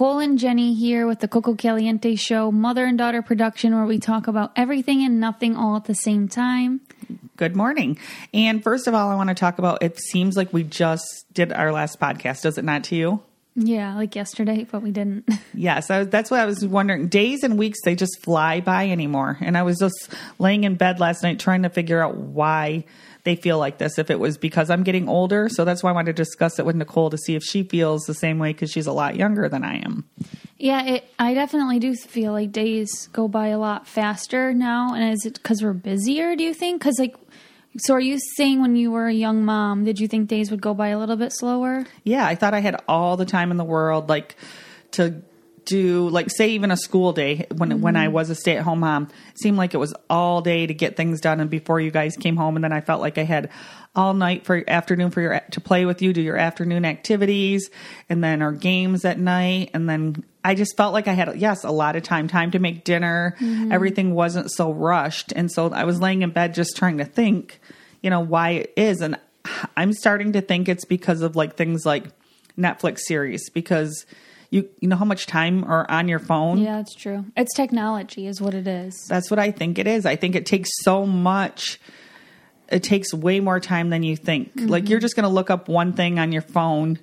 Nicole and Jeni here with the Coco Caliente Show, mother and daughter production, where we talk about everything and nothing all at the same time. Good morning. And first of all, I want to talk about it seems like we just did our last podcast, does it not to you? Yeah, like yesterday, but we didn't. Yes, I, that's what I was wondering. Days and weeks, they just fly by anymore. And I was just laying in bed last night trying to figure out why they feel like this. If it was because I'm getting older. So that's why I wanted to discuss it with Nicole to see if she feels the same way because she's a lot younger than I am. Yeah, it, I definitely do feel like days go by a lot faster now. And is it because we're busier, do you think? Because, like, so are you saying when you were a young mom, did you think days would go by a little bit slower? Yeah, I thought I had all the time in the world, like to do like say even a school day when when I mm-hmm. was a stay at home mom seemed like it was all day to get things done and before you guys came home and then I felt like I had all night for afternoon for your to play with you do your afternoon activities and then our games at night and then I just felt like I had yes a lot of time time to make dinner. Mm-hmm. Everything wasn't so rushed and so I was laying in bed just trying to think you know why it is and I'm starting to think it's because of like things like Netflix series because you you know how much time are on your phone Yeah, it's true. It's technology, is what it is. that's what I think it is. I think it takes so much. It takes way more time than you think. Like mm-hmm. you're just going to look up one thing on your phone,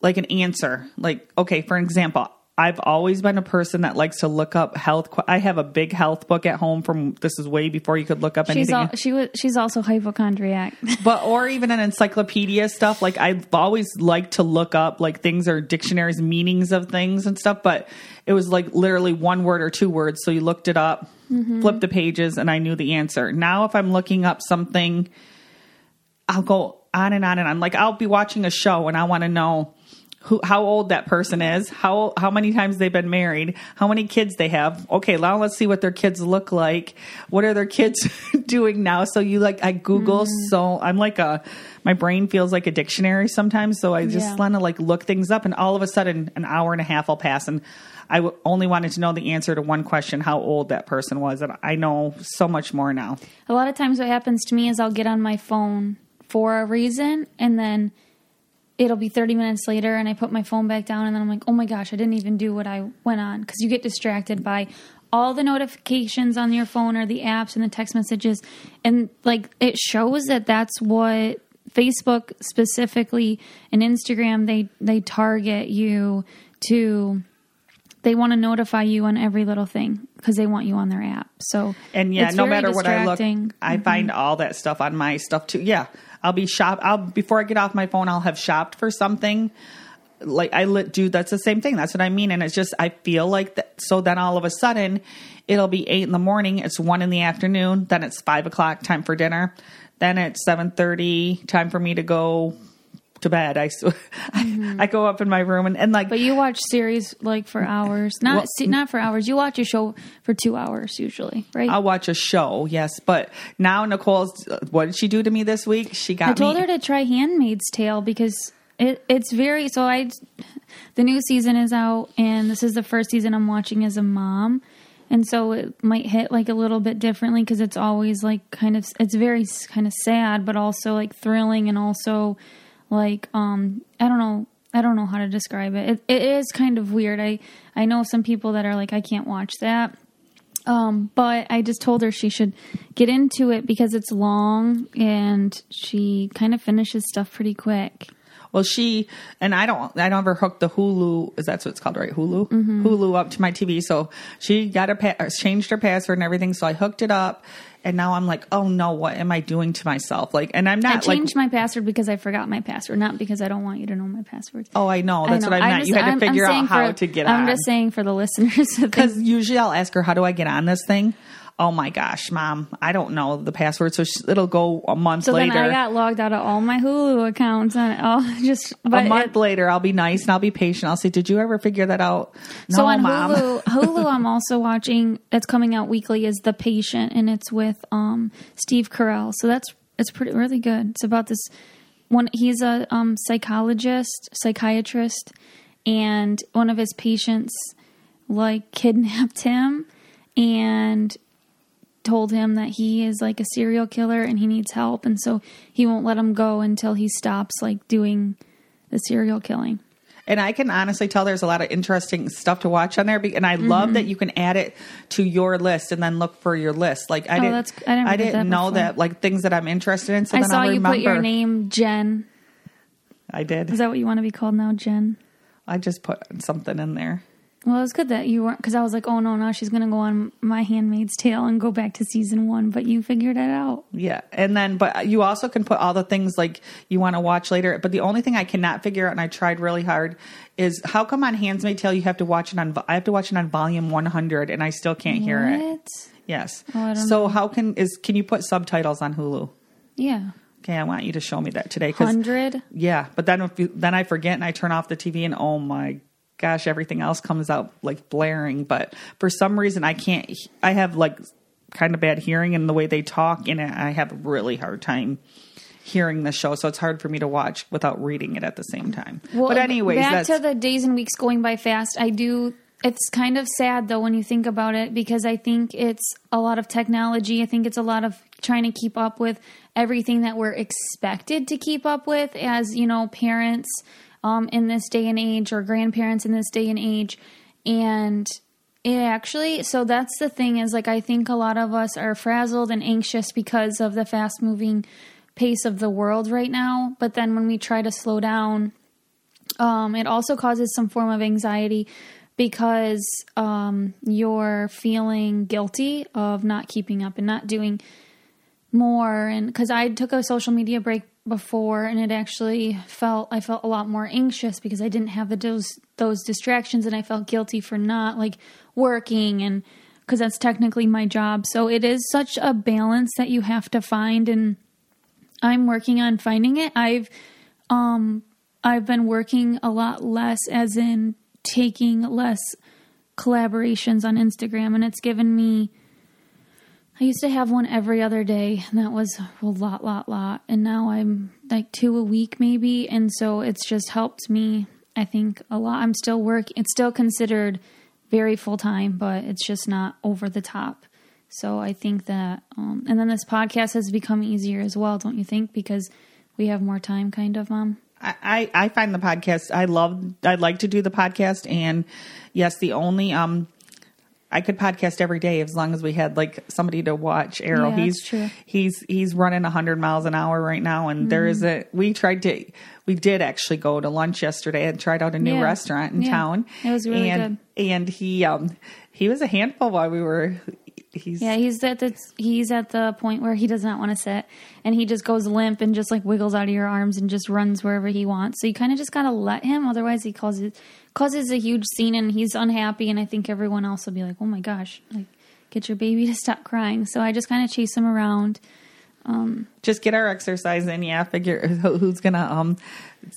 like an answer. Like okay, for example, I've always been a person that likes to look up health. que- I have a big health book at home from this is way before you could look up She's anything. al- she was she's also hypochondriac. but or even an encyclopedia stuff like i've always liked to look up like things or dictionaries meanings of things and stuff but it was like literally one word or two words so you looked it up mm-hmm. flipped the pages and i knew the answer now if i'm looking up something i'll go on and on and on like i'll be watching a show and i want to know who, how old that person is, how how many times they've been married, how many kids they have. Okay, now let's see what their kids look like. What are their kids doing now? So you like I Google mm-hmm. so I'm like a my brain feels like a dictionary sometimes. So I just Yeah. want to like look things up, and all of a sudden an hour and a half will pass, and I w- only wanted to know the answer to one question: how old that person was, and I know so much more now. A lot of times, what happens to me is I'll get on my phone for a reason, and then it'll be 30 minutes later, and I put my phone back down, and then I'm like, oh my gosh, I didn't even do what I went on. Because you get distracted by all the notifications on your phone or the apps and the text messages. And like, it shows that that's what Facebook specifically and Instagram, they, they target you to. They want to notify you on every little thing because they want you on their app. So And yeah, no matter what I look, distracting. Mm-hmm. I find all that stuff on my stuff too. Yeah, I'll be shop. I'll before I get off my phone, I'll have shopped for something. Like I lit, do that's the same thing. That's what I mean. And it's just I feel like that. So then all of a sudden, it'll be eight in the morning. It's one in the afternoon. Then it's five o'clock. Time for dinner. Then it's seven thirty. Time for me to go to bed. I, I, I go up in my room and, and like Mm-hmm. But you watch series like for hours, not Well- not for hours. You watch a show for two hours usually, right? I'll watch a show, yes. But now Nicole's, what did she do to me this week? She got I told me. her to try Handmaid's Tale because it it's very so. I the new season is out, and this is the first season I'm watching as a mom, and so it might hit like a little bit differently because it's always like kind of it's very kind of sad, but also like thrilling and also like um I don't know I don't know how to describe it. It, it is kind of weird. I I know some people that are like I can't watch that. Um, but I just told her she should get into it because it's long and she kind of finishes stuff pretty quick. Well, she and I don't. I don't ever hook the Hulu. Is that what it's called, right? Hulu. Mm-hmm. Hulu up to my TV. So she got a pa- changed her password and everything. So I hooked it up, and now I'm like, oh no, what am I doing to myself? Like, and I'm not. I not changed like. my password because I forgot my password, not because I don't want you to know my password. Oh, I know. That's know. what I meant. just- you had to I'm- I'm figure out how for- to get I'm on. just saying for the listeners. Because usually I'll ask her, how do I get on this thing? Oh my gosh, mom, I don't know the password. So sh- it'll go a month so later. then I got logged out of all my Hulu accounts and oh, just but a month it- later, I'll be nice and I'll be patient. I'll say, "Did you ever figure that out?" No, So on mom. Hulu, Hulu, I'm also watching. That's coming out weekly. Is The Patient, and it's with um, Steve Carell. So that's it's pretty really good. It's about this one. He's a um, psychologist, psychiatrist, and one of his patients like kidnapped him and told him that he is like a serial killer and he needs help, and so he won't let him go until he stops like doing the serial killing. And I can honestly tell there's a lot of interesting stuff to watch on there. And I Mm-hmm. love that you can add it to your list and then look for your list. Like I Oh, didn't, I did didn't that know before. that like things that I'm interested in. So I saw I'll you remember. put your name, Jen. I did. Is that what you want to be called now, Jen? I just put something in there. Well, it was good that you weren't, because I was like, oh no, now she's going to go on My Handmaid's Tale and go back to season one, but you figured it out. Yeah. And then, but you also can put all the things like you want to watch later. But the only thing I cannot figure out, and I tried really hard, is how come on Handmaid's Tale you have to watch it on, I have to watch it on volume 100 and I still can't hear it. Yes. Oh, so know. how can, is, can you put subtitles on Hulu? Yeah. Okay. I want you to show me that today. 100? Yeah, but then if you, then I forget and I turn off the TV and oh my gosh, everything else comes out like blaring. But for some reason, I can't. I have like kind of bad hearing in the way they talk, and I have a really hard time hearing the show. So it's hard for me to watch without reading it at the same time. but anyways, back that's to the days and weeks going by fast. I do. It's kind of sad though when you think about it because I think it's a lot of technology. I think it's a lot of trying to keep up with everything that we're expected to keep up with as you know parents um, in this day and age or grandparents in this day and age, and it actually. So that's the thing is like I think a lot of us are frazzled and anxious because of the fast moving pace of the world right now. But then when we try to slow down um, it also causes some form of anxiety because um, you're feeling guilty of not keeping up and not doing more. And because I took a social media break before, and it actually felt I felt a lot more anxious because I didn't have the those those distractions, and I felt guilty for not like working and because that's technically my job. So it is such a balance that you have to find, and I'm working on finding it. I've um I've been working a lot less as in taking less collaborations on Instagram and it's given me I used to have one every other day and that was a lot lot lot and now I'm like two a week maybe and so it's just helped me I think a lot I'm still work it's still considered very full time but it's just not over the top so I think that um and then this podcast has become easier as well don't you think because we have more time kind of mom I, I find the podcast. I love. I like to do the podcast, and yes, the only um. I could podcast every day as long as we had like somebody to watch Arrow. Yeah, he's true. he's he's running 100 miles an hour right now and there is Mm-hmm. a we tried to we did actually go to lunch yesterday and tried out a new Yeah. restaurant in Yeah. town. It was really and, And he um he was a handful while we were he's Yeah, he's at the he's at the point where he does not want to sit, and he just goes limp and just like wiggles out of your arms and just runs wherever he wants. So you kind of just gotta let him, otherwise he causes causes a huge scene and he's unhappy. And I think everyone else will be like, "Oh my gosh, like get your baby to stop crying." So I just kind of chase him around. Um, just get our exercise in. Yeah, figure who- who's gonna um.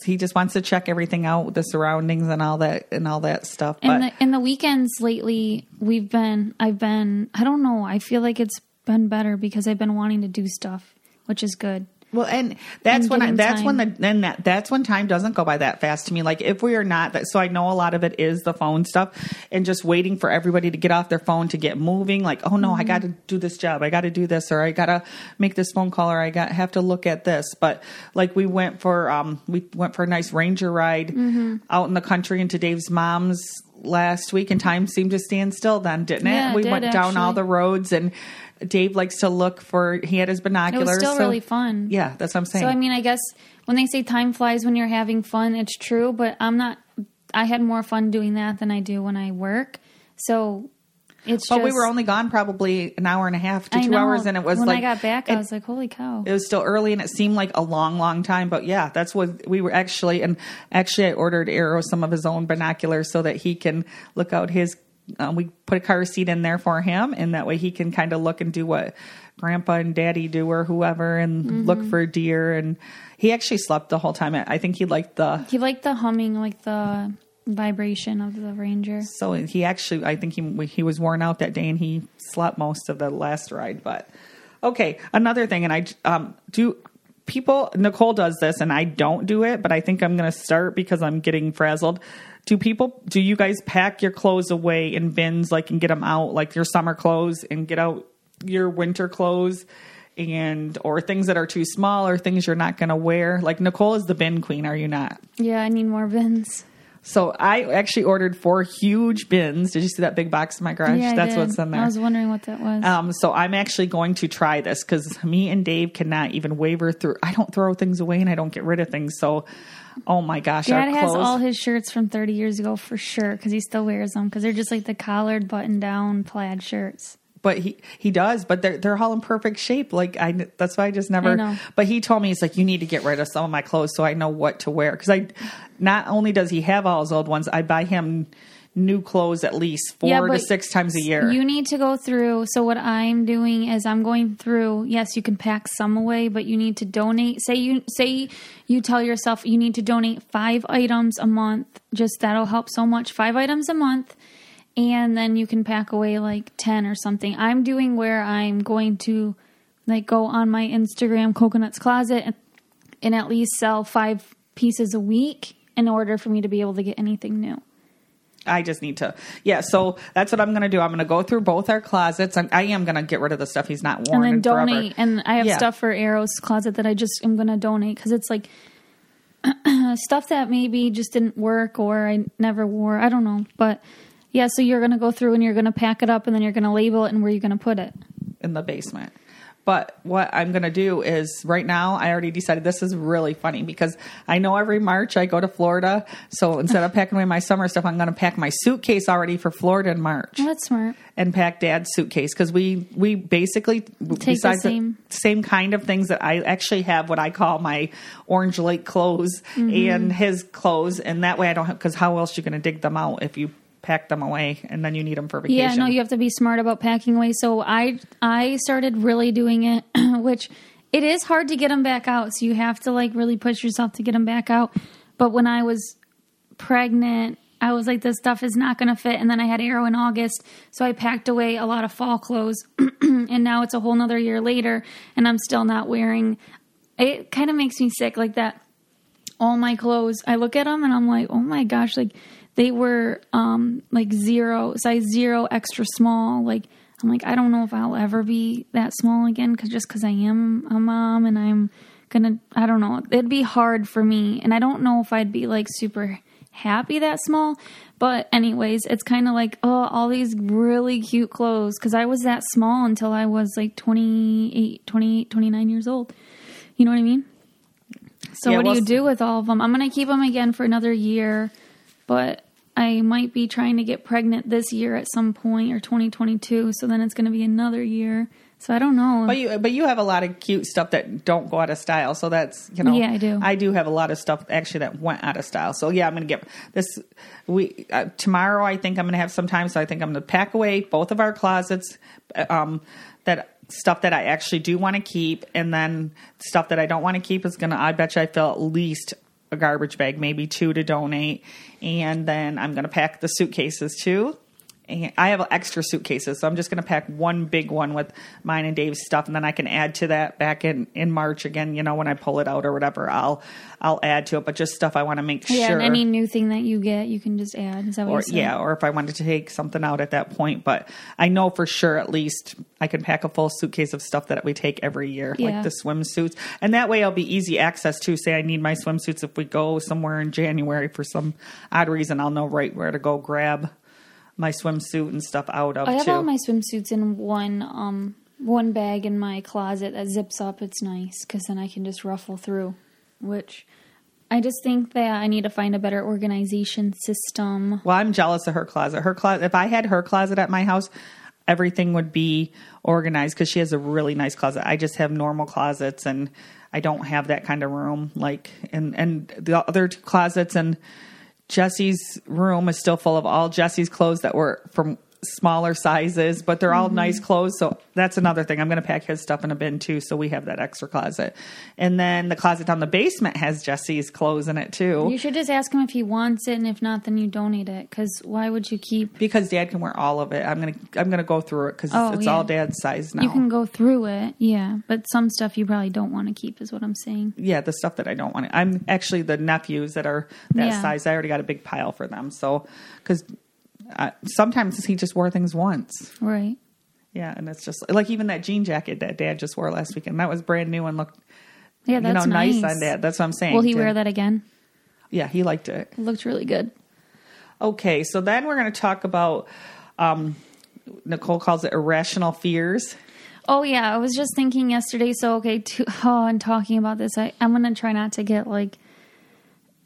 He just wants to check everything out, the surroundings and all that and all that stuff. But And the in the weekends lately, we've been I've been I don't know I feel like it's been better because I've been wanting to do stuff, which is good. Well, and that's And when I, that's when the time. then that that's when time doesn't go by that fast to me. Like if we are not that, so I know a lot of it is the phone stuff and just waiting for everybody to get off their phone to get moving. Like, oh no, I got to do this job, I got to do this, or I got to make this phone call, or I got have to look at this. But like we went for um we went for a nice ranger ride Mm-hmm. out in the country into Dave's mom's last week, and time seemed to stand still then, didn't it? Yeah, it we did, went down all the roads and. Dave likes to look for. He had his binoculars. It was still so- really fun. Yeah, that's what I'm saying. So I mean, I guess when they say time flies when you're having fun, it's true. But I'm not. I had more fun doing that than I do when I work. So it's. But just, we were only gone probably an hour and a half to I two know. hours, and it was when like I got back, it, I was like, "Holy cow!" it was still early, and it seemed like a long, long time. But yeah, that's what we were actually. And actually, I ordered Arrow some of his own binoculars so that he can look out his. Um, we put a car seat in there for him, and that way he can kind of look and do what Grandpa and Daddy do, or whoever, and Mm-hmm. look for deer. And he actually slept the whole time. I think he liked the he liked the humming, like the vibration of the ranger. So he actually, I think he he was worn out that day, and he slept most of the last ride. But okay, another thing, and I um do people Nicole does this, and I don't do it, but I think I'm going to start because I'm getting frazzled. Do people? Do you guys pack your clothes away in bins, like and get them out, like your summer clothes, and get out your winter clothes? And or things that are too small or things you're not going to wear. Like Nicole is the bin queen, are you not? Yeah, I need more bins. So I actually ordered four huge bins. Did you see that big box in my garage? Yeah, That's did. what's in there. I was wondering what that was. um, so I'm actually going to try this because me and Dave cannot even waver through. I don't throw things away and I don't get rid of things. So, oh my gosh, Dad has all his shirts from 30 years ago for sure because he still wears them because they're just like the collared button down plaid shirts. But he he does. But they're they're all in perfect shape. Like I, that's why I just never. I. But he told me he's like, you need to get rid of some of my clothes so I know what to wear. Because I, not only does he have all his old ones, I buy him new clothes at least four Yeah, to six times a year. You need to go through. So what I'm doing is I'm going through. Yes, you can pack some away, but you need to donate. Say you say you tell yourself you need to donate five items a month. Just that'll help so much. Five items a month, and then you can pack away like ten or something. I'm doing where I'm going to like go on my Instagram Coconuts Closet and, and at least sell five pieces a week in order for me to be able to get anything new. I just need to, yeah. So that's what I'm going to do. I'm going to go through both our closets. I am going to get rid of the stuff he's not worn and then in forever. donate. And I have Yeah. stuff for Arrow's closet that I just am going to donate because it's like stuff that maybe just didn't work or I never wore. I don't know, but yeah. So you're going to go through and you're going to pack it up and then you're going to label it and where you're going to put it. in the basement. But what I'm going to do is right now, I already decided this is really funny because I know every March I go to Florida. So instead of packing away my summer stuff, I'm going to pack my suitcase already for Florida in March that's smart. and pack dad's suitcase because we we basically besides same- same kind of things that I actually have what I call my Orange Lake clothes Mm-hmm. and his clothes, and that way I don't have because how else you going to dig them out if you pack them away and then you need them for vacation? Yeah, no, you have to be smart about packing away. So I I started really doing it, which it is hard to get them back out. So you have to like really push yourself to get them back out. But when I was pregnant, I was like, this stuff is not going to fit. And then I had Arrow in August, so I packed away a lot of fall clothes. and now it's a whole nother year later, and I'm still not wearing. It kind of makes me sick, like that. All my clothes, I look at them and I'm like, oh my gosh, like they were um like zero size zero extra small like i'm like i don't know if i'll ever be that small again because just because i am a mom and i'm gonna i don't know. It'd be hard for me and i don't know if i'd be like super happy that small but anyways it's kind of like oh all these really cute clothes because i was that small until i was like 28 28 29 years old. You know what i mean? So Yeah, what well, do you do with all of them i'm gonna keep them again for another year but I might be trying to get pregnant this year at some point or 2022. So then it's going to be another year. So I don't know. But you, but you have a lot of cute stuff that don't go out of style. So that's you know. Yeah, I do. I do have a lot of stuff actually that went out of style. So yeah, I'm gonna get this. We uh, tomorrow. I think I'm gonna have some time. So I think I'm gonna pack away both of our closets. uh, Um, that stuff that I actually do want to keep, and then stuff that I don't want to keep is gonna. I bet you I fill at least a garbage bag, maybe two to donate, and then I'm gonna pack the suitcases too. I have extra suitcases, so I'm just going to pack one big one with mine and Dave's stuff, and then I can add to that back in in March again. You know, when I pull it out or whatever, I'll I'll add to it. But just stuff I want to make Yeah, sure. and any new thing that you get, you can just add. Is that what or yeah, or if I wanted to take something out at that point. But I know for sure at least I can pack a full suitcase of stuff that we take every year, Yeah. like the swimsuits, and that way I'll be easy access to. Say I need my swimsuits if we go somewhere in January for some odd reason, I'll know right where to go grab my swimsuit and stuff out of I have too. all my swimsuits in one um one bag in my closet that zips up. It's nice because then I can just ruffle through. Which I just think that I need to find a better organization system. Well, I'm jealous of her closet. Her closet. If I had her closet at my house, everything would be organized because she has a really nice closet. I just have normal closets, and I don't have that kind of room. Like, and and the other two closets and Jesse's room is still full of all Jesse's clothes that were from smaller sizes, but they're all nice mm-hmm. clothes. So that's another thing. I'm going to pack his stuff in a bin too, so we have that extra closet. And then the closet down the basement has Jesse's clothes in it too. You should just ask him if he wants it, and if not, then you donate it. Because why would you keep? because dad can wear all of it i'm gonna i'm gonna go through it because Oh, it's yeah. all dad's size now You can go through it, yeah, but some stuff you probably don't want to keep, is what I'm saying. yeah the stuff that i don't want to i'm actually the nephews that are that Yeah. size i already got a big pile for them so because uh, sometimes he just wore things once Right. yeah and it's just like even that jean jacket that dad just wore last weekend that was brand new and looked Yeah, you know nice. nice on dad that's what i'm saying Will he wear that again? yeah he liked it It looked really good. okay so then we're going to talk about um nicole calls it irrational fears Oh yeah, I was just thinking yesterday. So okay, to, oh, and talking about this, I, I'm gonna try not to get like.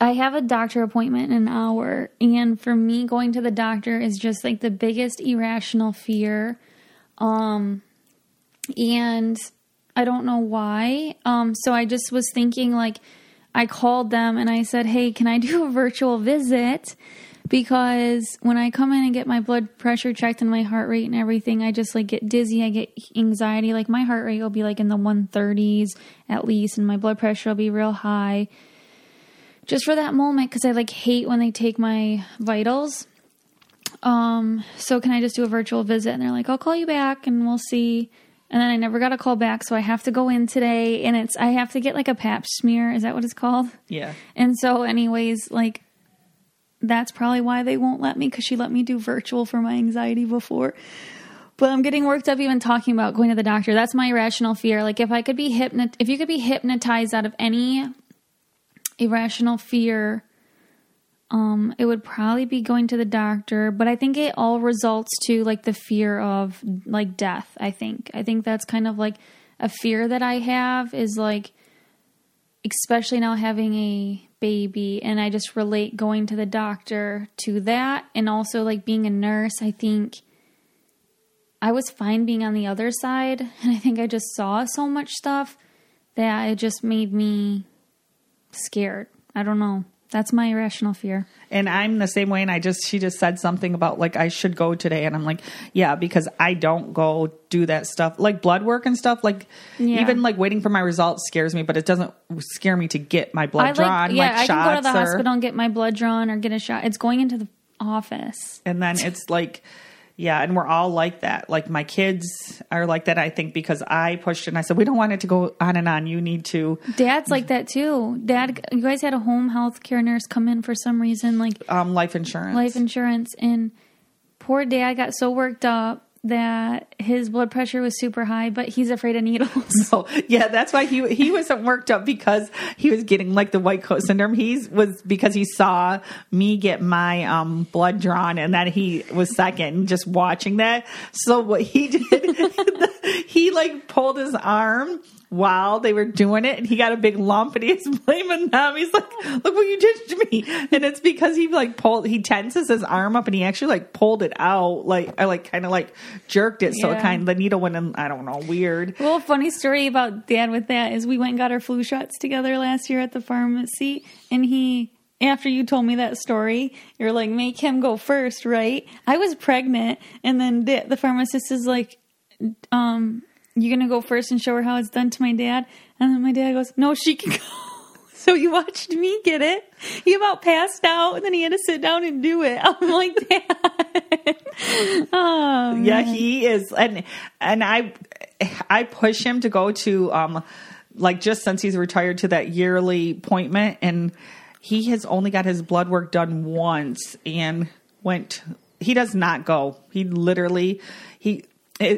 I have a doctor appointment in an hour, and for me, going to the doctor is just like the biggest irrational fear. Um, and I don't know why. Um, so I just was thinking like, I called them and I said, "Hey, can I do a virtual visit?" Because when I come in and get my blood pressure checked and my heart rate and everything, I just like get dizzy. I get anxiety. Like my heart rate will be like in the 130s at least, and my blood pressure will be real high. Just for that moment, because I like hate when they take my vitals. Um, so can I just do a virtual visit? And they're like, I'll call you back and we'll see. And then I never got a call back, so I have to go in today and it's I have to get like a pap smear. Is that what it's called? yeah And so, anyways, like that's probably why they won't let me because she let me do virtual for my anxiety before. But I'm getting worked up even talking about going to the doctor. That's my irrational fear. Like if I could be hypnot, if you could be hypnotized out of any irrational fear, um, it would probably be going to the doctor. But I think it all results to like the fear of like death. I think. I think that's kind of like a fear that I have is like especially now having a baby and I just relate going to the doctor to that and also like being a nurse I think I was fine being on the other side and I think I just saw so much stuff that it just made me scared. I don't know. That's my irrational fear. And I'm the same way. And I just, she just said something about like, I should go today. And I'm like, yeah, because I don't go do that stuff like blood work and stuff. Like, Yeah. even like waiting for my results scares me, but it doesn't scare me to get my blood I like drawn, yeah, like I can go to the or- hospital and get my blood drawn or get a shot. It's going into the office. And then it's like, yeah, and we're all like that. Like my kids are like that, I think, because I pushed and I said, we don't want it to go on and on. You need to Dad's like that too. Dad, you guys had a home health care nurse come in for some reason, like um, life insurance. life insurance, and poor dad got so worked up that his blood pressure was super high, but he's afraid of needles. So yeah, that's why he he wasn't worked up because he was getting like the white coat syndrome. He's was because he saw me get my um blood drawn and that he was second just watching that. So what he did he like pulled his arm while they were doing it and he got a big lump and he's blaming them. He's like, look what you did to me. And it's because he like pulled he tenses his arm up and he actually like pulled it out like I like kind of like jerked it so it Yeah. kind the needle went in I don't know weird. well, funny story about dad with that is we went and got our flu shots together last year at the pharmacy, and he. After you told me that story, you're like, make him go first, right? I was pregnant, and then the, the pharmacist is like, um, you gonna go first and show her how it's done to my dad? And then my dad goes, no, she can go. So he watched me get it. He about passed out, and then he had to sit down and do it. I'm like, Dad. oh, Yeah, he is, and and I I push him to go to um like just since he's retired to that yearly appointment, and he has only got his blood work done once, and went. He does not go. He literally he.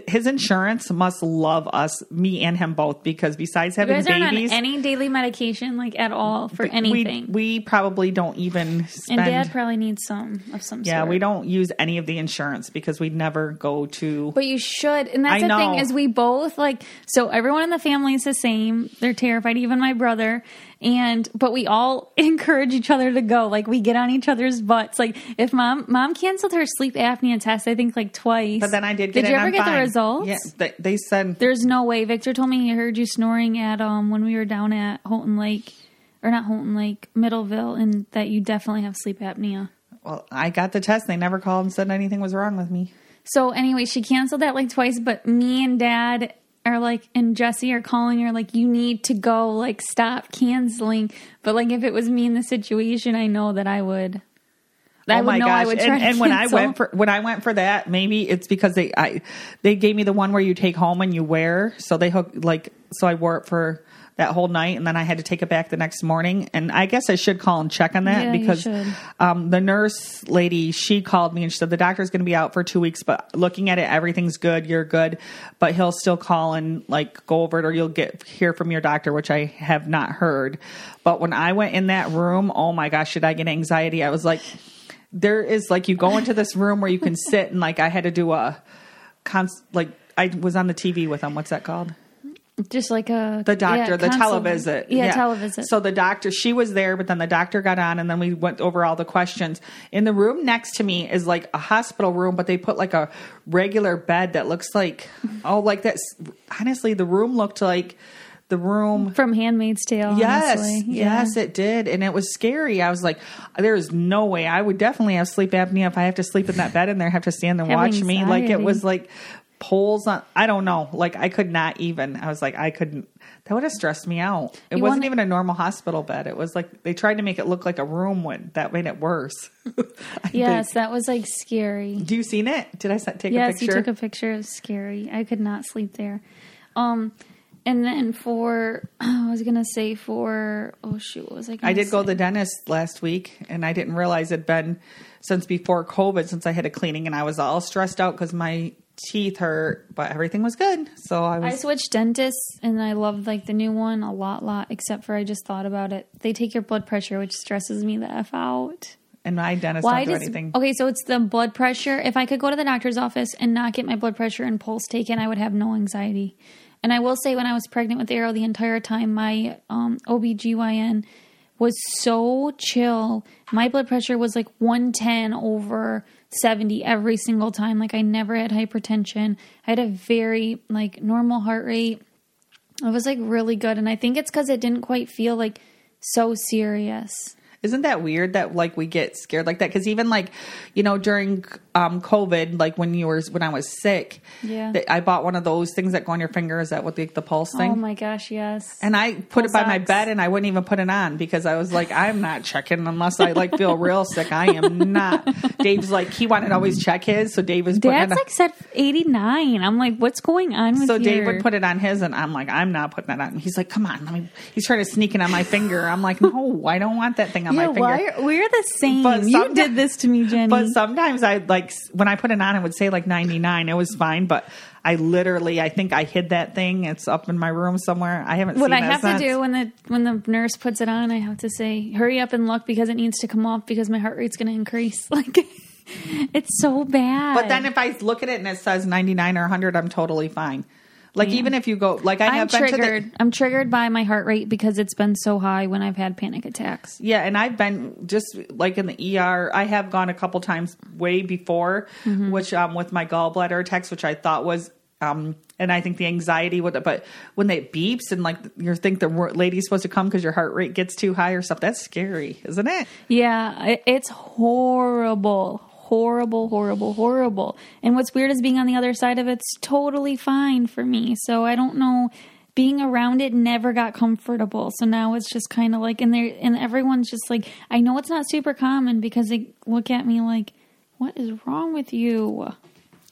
His insurance must love us, me and him both, because besides having babies, any daily medication, like at all, for anything. we, probably don't even spend. and Dad probably needs some of some yeah, sort. we don't use any of the insurance because we never go to. But you should, and that's I the thing know. is we both like. So everyone in the family is the same. They're terrified, even my brother. And but we all encourage each other to go. Like we get on each other's butts. Like if mom mom canceled her sleep apnea test, I think like twice. But then I did. Get Did you ever I'm get the results? Yeah, they, they said There's no way. Victor told me he heard you snoring at um when we were down at Houghton Lake, or not Houghton Lake, Middleville, and that you definitely have sleep apnea. Well, I got the test. They never called and said anything was wrong with me. So anyway, she canceled that like twice, but me and dad are like and Jesse are calling her like you need to go, like stop canceling. But like if it was me in the situation, I know that I would oh I oh would my gosh! I would try and, and when I went for when I went for that, maybe it's because they I they gave me the one where you take home and you wear. So they hook like so I wore it for that whole night, and then I had to take it back the next morning. And I guess I should call and check on that Yeah, because um, the nurse lady she called me and she said the doctor's going to be out for two weeks, but looking at it, everything's good. You're good, but he'll still call and like go over it, or you'll get hear from your doctor, which I have not heard. But when I went in that room, oh my gosh, did I get anxiety? I was like there is like you go into this room where you can sit and like I had to do a cons like I was on the TV with them. What's that called? Just like a The doctor, yeah, the televisit. Yeah, televisit. So the doctor, she was there, but then the doctor got on and then we went over all the questions. In the room next to me is like a hospital room, but they put like a regular bed that looks like, oh, like that's honestly, the room looked like the room from Handmaid's Tale. Yes. Yeah. yes, it did, and it was scary. I was like, "There is no way I would definitely have sleep apnea if I have to sleep in that bed and there have to stand and watch me." Like it was like poles on. I don't know. Like I could not even. I was like, I couldn't. That would have stressed me out. It You wasn't wanna- even a normal hospital bed. It was like they tried to make it look like a room when that made it worse. Yes, think. that was like scary. Do you seen it? Did I take a picture? yes, you took a picture. It was scary. I could not sleep there. Um, and then for I was gonna say for oh shoot, what was I? Gonna I did go to the dentist last week, and I didn't realize it'd been since before COVID, since I had a cleaning, and I was all stressed out because my teeth hurt, but everything was good. So I I switched dentists and I loved like the new one a lot, lot. Except for I just thought about it. They take your blood pressure, which stresses me the f out. and my dentist Why don't do does anything. okay? So it's the blood pressure. If I could go to the doctor's office and not get my blood pressure and pulse taken, I would have no anxiety. And I will say, when I was pregnant with Arrow, the entire time my um, OBGYN was so chill. My blood pressure was like 110 over 70 every single time. Like I never had hypertension. I had a very like normal heart rate. It was like really good. And I think it's because it didn't quite feel like so serious. Isn't that weird that like we get scared like that? Because even like you know during um COVID, like when you were when I was sick, Yeah. that I bought one of those things that go on your finger. Is that what the, the pulse thing? Oh my gosh, yes. And I put it Pulse by my bed and I wouldn't even put it on because I was like, I'm not checking unless I like feel real sick. I am not. Dave's like, he wanted to always check his. So Dave was Dad's it like said 89. I'm like, what's going on with so your... Dave would put it on his and I'm like, I'm not putting that on. He's like, come on. Let me, he's trying to sneak it on my finger. I'm like, no, I don't want that thing on yeah, my finger. why are, we're the same. But you did this to me, Jeni. But sometimes I like when I put it on, it would say like 99. It was fine, but I literally, I think I hid that thing. It's up in my room somewhere. I haven't what I have since. to do when the when the nurse puts it on, I have to say, "Hurry up and look because it needs to come off because my heart rate's going to increase." Like, it's so bad. But then if I look at it and it says 99 or 100, I'm totally fine. Like even if you go, like I have I'm been triggered. the, I'm triggered by my heart rate because it's been so high when I've had panic attacks. yeah, and I've been just like in the ER. I have gone a couple times way before, Mm-hmm. which um with my gallbladder attacks, which I thought was um, and I think the anxiety with it, but when it beeps and like you think the lady's supposed to come because your heart rate gets too high or stuff, that's scary, isn't it? Yeah, it's horrible. Horrible, horrible, horrible. And what's weird is being on the other side of it's totally fine for me. So I don't know. being around it never got comfortable. So now it's just kind of like, and there, and everyone's just like, I know it's not super common because they look at me like, what is wrong with you?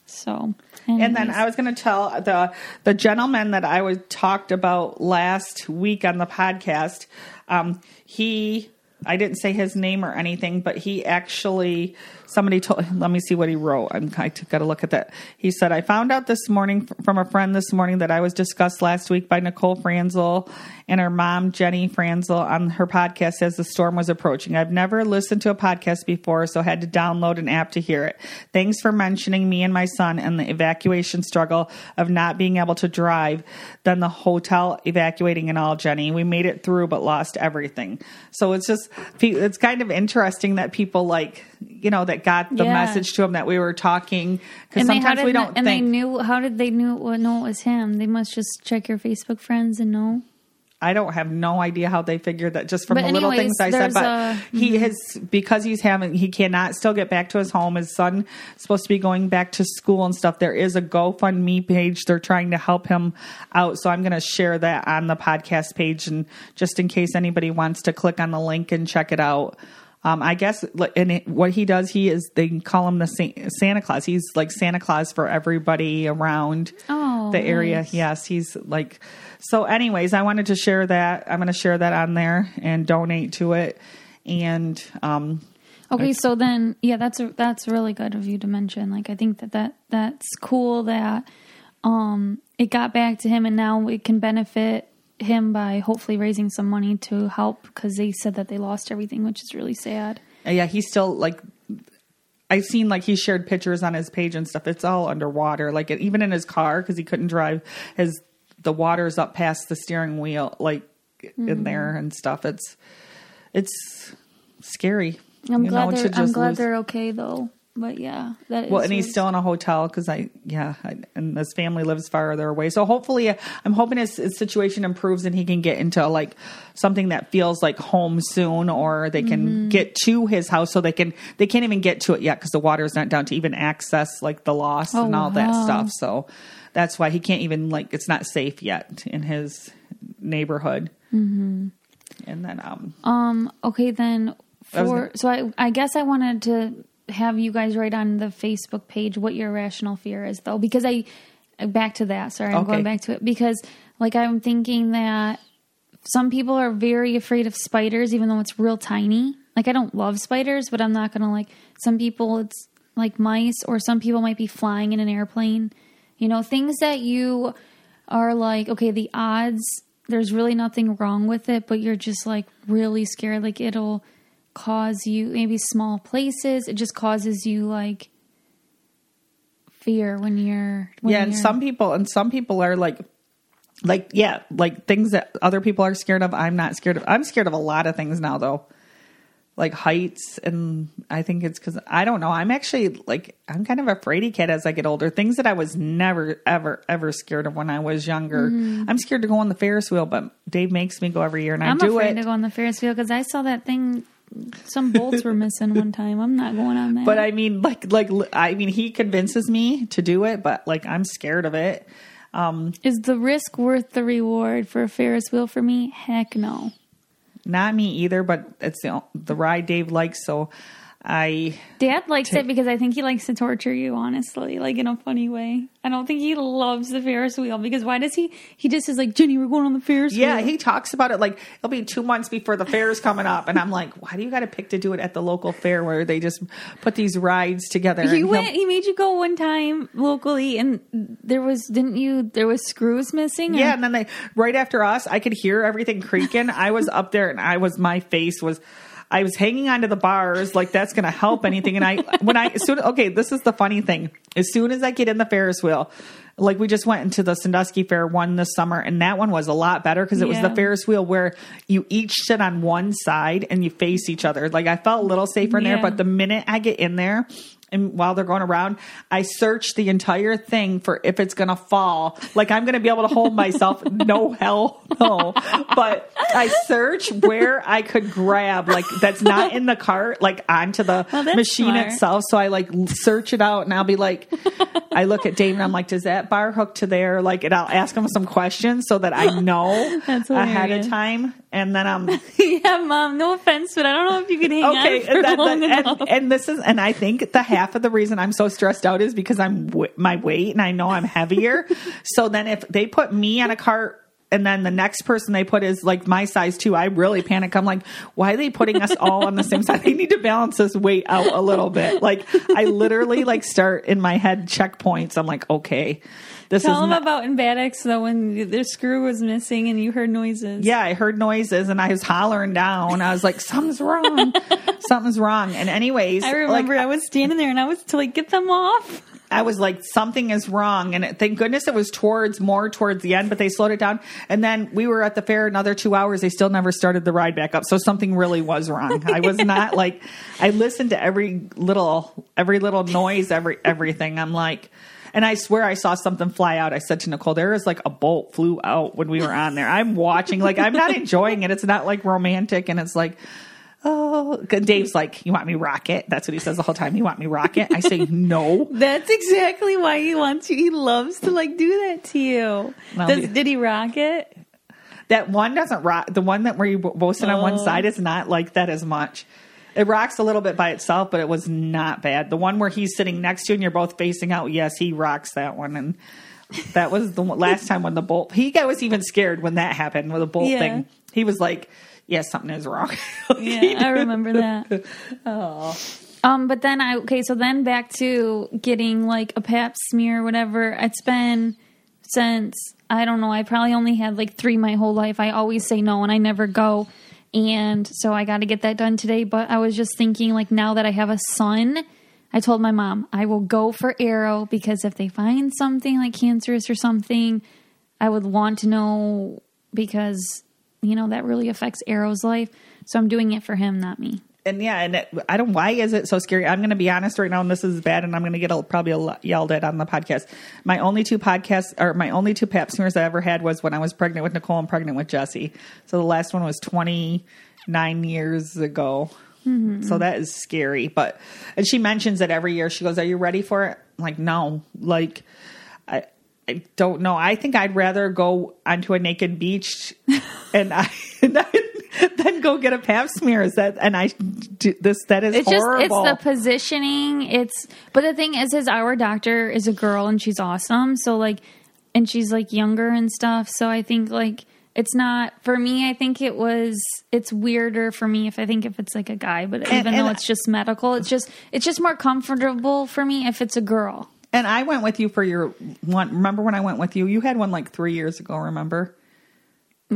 So, And then. I was going to tell the the gentleman that I was talked about last week on the podcast. Um, he, I didn't say his name or anything, but he actually somebody told. Let me see what he wrote. I'm I got to look at that. He said, "I found out this morning from a friend this morning that I was discussed last week by Nicole Franzel and her mom Jeni Franzel on her podcast as the storm was approaching. I've never listened to a podcast before, so had to download an app to hear it. Thanks for mentioning me and my son and the evacuation struggle of not being able to drive, then the hotel evacuating and all, Jeni. We made it through, but lost everything. So it's just, it's kind of interesting that people like, you know, that got the Yeah. message to them that we were talking because and they, how sometimes we don't and think. they knew how did they knew well, know it was him? They must just check your Facebook friends and know. I don't have no idea how they figured that just from But the little things I said. But a- he has because he's having he cannot still get back to his home. His son is supposed to be going back to school and stuff. There is a GoFundMe page. They're trying to help him out. So I'm going to share that on the podcast page and just in case anybody wants to click on the link and check it out. Um, I guess, and it, what he does, he is, they call him the Sa- Santa Claus. He's like Santa Claus for everybody around Oh, the area. Yes, he's like. So, anyways, I wanted to share that. I'm going to share that on there and donate to it. And um, Okay, so then yeah, that's a, that's really good of you to mention. Like I think that, that that's cool that um it got back to him and now it can benefit him by hopefully raising some money to help because they said that they lost everything, which is really sad. yeah, he's still like. I've seen like he shared pictures on his page and stuff. It's all underwater. Like even in his car because he couldn't drive. His the water's up past the steering wheel, like Mm-hmm. in there and stuff. It's it's scary. I'm you glad know, they're I'm glad lose- they're okay though. But yeah, that is Well, and he's still in a hotel because I, yeah, I, and his family lives farther away. So hopefully, uh, I'm hoping his, his situation improves and he can get into like something that feels like home soon, or they can Mm-hmm. get to his house so they can they can't even get to it yet because the water is not down to even access like the lost Oh, and all that stuff. So that's why he can't even like it's not safe yet in his neighborhood. Mm-hmm. And then um, Um. Okay, then for gonna- so I I guess I wanted to have you guys write on the Facebook page what your rational fear is, though, because I uh, back to that. Sorry, I'm Okay. going back to it because like I'm thinking that some people are very afraid of spiders, even though it's real tiny. Like I don't love spiders, but I'm not gonna like. Some people it's like mice, or some people might be flying in an airplane. You know, things that you are like, okay, the odds, there's really nothing wrong with it, but you're just like really scared. Like it'll cause you, maybe small places, it just causes you like fear when you're, when yeah, and you're- some people and some people are like like yeah, like things that other people are scared of. I'm not scared of. I'm scared of a lot of things now though. Like heights and I think it's cuz I don't know. I'm actually like I'm kind of a fraidy kid as I get older. Things that I was never ever ever scared of when I was younger. Mm-hmm. I'm scared to go on the Ferris wheel, but Dave makes me go every year and I'm I do afraid it. to go on the Ferris wheel because I saw that thing. Some bolts were missing one time. I'm not going on that. But I mean, like, like I mean, he convinces me to do it, but like I'm scared of it. Um, is the risk worth the reward for a Ferris wheel for me? Heck no. Not me either, but it's the the ride Dave likes, so I Dad likes it because I think he likes to torture you, honestly, like in a funny way. I don't think he loves the Ferris wheel because why does he? He just is like, Jeni, we're going on the Ferris yeah, wheel. he talks about it like it'll be two months before the fair's coming up, and I'm like, why do you got to pick to do it at the local fair where they just put these rides together? He went. He made you go one time locally, and there was didn't you? There was screws missing. or- Yeah, and then they right after us, I could hear everything creaking. I was up there, and I was my face was. I was hanging onto the bars like that's going to help anything. And I, when I, soon, okay, this is the funny thing. As soon as I get in the Ferris wheel, like we just went into the Sandusky Fair one this summer, and that one was a lot better because it was the Ferris wheel where you each sit on one side and you face each other. Like I felt a little safer in there, but the minute I get in there, and while they're going around, I search the entire thing for if it's going to fall. Like I'm going to be able to hold myself. no hell no. But I search where I could grab like that's not in the cart, like onto the machine smart. itself. So I like search it out and I'll be like, I look at Dave and I'm like, does that bar hook to there? Like, and I'll ask him some questions so that I know ahead of time. And then I'm um, yeah, mom. No offense, but I don't know if you could hang out. okay. on for and, that- long that- enough. and, and this is, and I think the half of the reason I'm so stressed out is because I'm w- my weight and I know I'm heavier. so then if they put me on a cart. And then the next person they put is like my size too. I really panic. I'm like, why are they putting us all on the same side? They need to balance this weight out a little bit. Like I literally like start in my head checkpoints. I'm like, okay, this Tell them not- about in Bad Axe though when their screw was missing and you heard noises. yeah, I heard noises and I was hollering down. I was like, something's wrong. something's wrong. And anyways, I remember like, I was standing there and I was to like get them off. I was like, something is wrong. And thank goodness it was towards more towards the end, but they slowed it down. And then we were at the fair another two hours. They still never started the ride back up. So something really was wrong. I was not like, I listened to every little, every little noise, every, everything. I'm like, and I swear I saw something fly out. I said to Nicole, there is like a bolt flew out when we were on there. I'm watching, like, I'm not enjoying it. It's not like romantic. And it's like, oh, Dave's like, you want me rocket? That's what he says the whole time. You want me rocket? I say, no. That's exactly why he wants you. He loves to like do that to you. Well, Does, did he rock it? That one doesn't rock. The one that where you both sit on one oh. side is not like that as much. It rocks a little bit by itself, but it was not bad. The one where he's sitting next to you and you're both facing out, yes, he rocks that one. And that was the last time when the bolt. He got, was even scared when that happened with the bolt Yeah. thing. He was like, "Yes, something is wrong." Yeah, I remember that. Oh. Um, but then I okay, so then back to getting like a pap smear or whatever. It's been since I don't know, I probably only had like three my whole life. I always say no and I never go. And so I gotta get that done today. But I was just thinking like now that I have a son, I told my mom I will go for Arrow because if they find something like cancerous or something, I would want to know because you know that really affects Arrow's life. So I'm doing it for him, not me. And yeah, and it, I don't. Why is it so scary? I'm going to be honest right now, and this is bad, and I'm going to get a, probably a yelled at on the podcast. My only two podcasts, or my only two pap smears I ever had was when I was pregnant with Nicole and pregnant with Jesse. So the last one was 29 years ago. Mm-hmm. So that is scary. But and she mentions it every year. She goes, "Are you ready for it?" I'm like, no, like. I, I don't know. I think I'd rather go onto a naked beach and I, and I then go get a pap smear. Is that and I do this? That is It's horrible. just it's the positioning. It's but the thing is, is our doctor is a girl and she's awesome. So like, and she's like younger and stuff. So I think like it's not for me. I think it was it's weirder for me if I think if it's like a guy. But even though and- it's just medical, it's just it's just more comfortable for me if it's a girl. and I went with you for your one. Remember when I went with you? You had one like three years ago. Remember?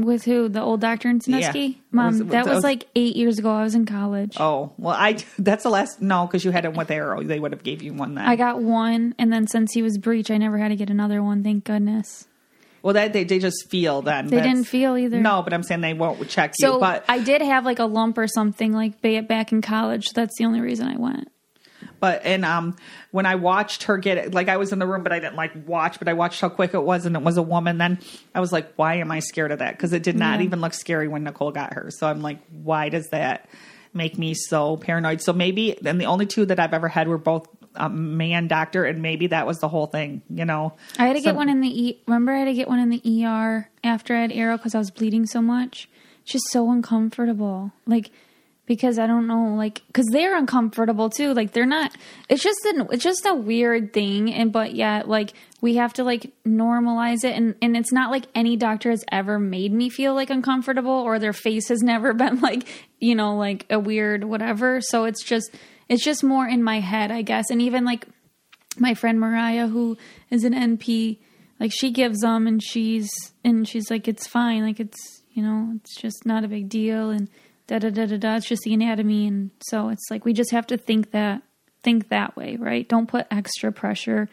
With who? The old doctor in Yeah. Mom, Was- that was was- like eight years ago. I was in college. Oh well, I that's the last. No, because you had it with Arrow. They would have gave you one then. I got one, and then since he was breech, I never had to get another one. Thank goodness. well, that they they just feel then. They That's- didn't feel either. No, but I'm saying they won't check So you. But I did have like a lump or something like ba- back in college. That's the only reason I went. But and um when I watched her get it, like I was in the room, but I didn't like watch, but I watched how quick it was, and it was a woman. Then I was like, why am I scared of that? Because it did not Yeah. even look scary when Nicole got her. So I'm like, why does that make me so paranoid? So maybe, and the only two that I've ever had were both a man doctor, and maybe that was the whole thing. You know, I had to get one in the e- remember I had to get one in the ER after I had Arrow because I was bleeding so much. It's just so uncomfortable. Like because I don't know, like because they're uncomfortable too. Like they're not. It's just an. It's just a weird thing, and but yet like we have to like normalize it, and and it's not like any doctor has ever made me feel like uncomfortable, or their face has never been like you know like a weird whatever. So it's just it's just more in my head, I guess, and even like my friend Mariah, who is an NP, like she gives them and she's and she's like, it's fine, like it's you know, it's just not a big deal and da da da da da. It's just the anatomy, and so it's like we just have to think that think that way, right? Don't put extra pressure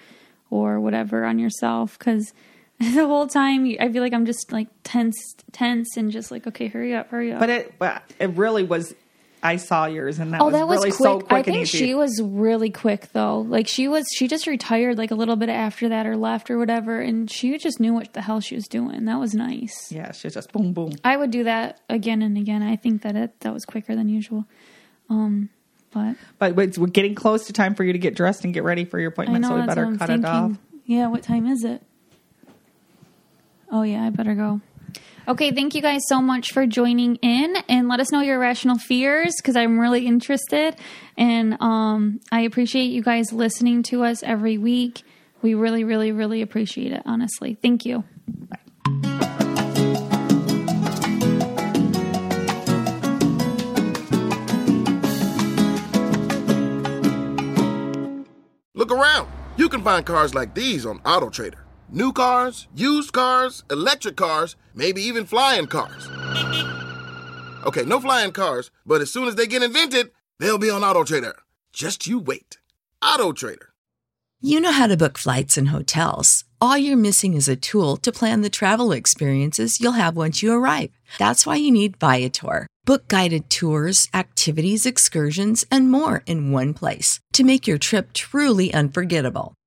or whatever on yourself because the whole time I feel like I'm just like tense, tense, and just like, okay, hurry up, hurry up. but it but it really was. I saw yours, and that Oh, was that was really quick. so quick I think she was really quick though. Like she was, she just retired like a little bit after that or left or whatever, and she just knew what the hell she was doing. That was nice. yeah, she's just boom, boom. I would do that again and again. I think that it that was quicker than usual. Um, but But it's, we're getting close to time for you to get dressed and get ready for your appointment, know so we better cut thinking. it off. Yeah, what time is it? Oh yeah, I better go. Okay, thank you guys so much for joining in and let us know your irrational fears because I'm really interested and um, I appreciate you guys listening to us every week. We really, really, really appreciate it. Honestly, thank you. Look around. You can find cars like these on AutoTrader. New cars, used cars, electric cars, maybe even flying cars. Okay, no flying cars, but as soon as they get invented, they'll be on AutoTrader. Just you wait. AutoTrader. You know how to book flights and hotels. All you're missing is a tool to plan the travel experiences you'll have once you arrive. That's why you need Viator. Book guided tours, activities, excursions, and more in one place to make your trip truly unforgettable.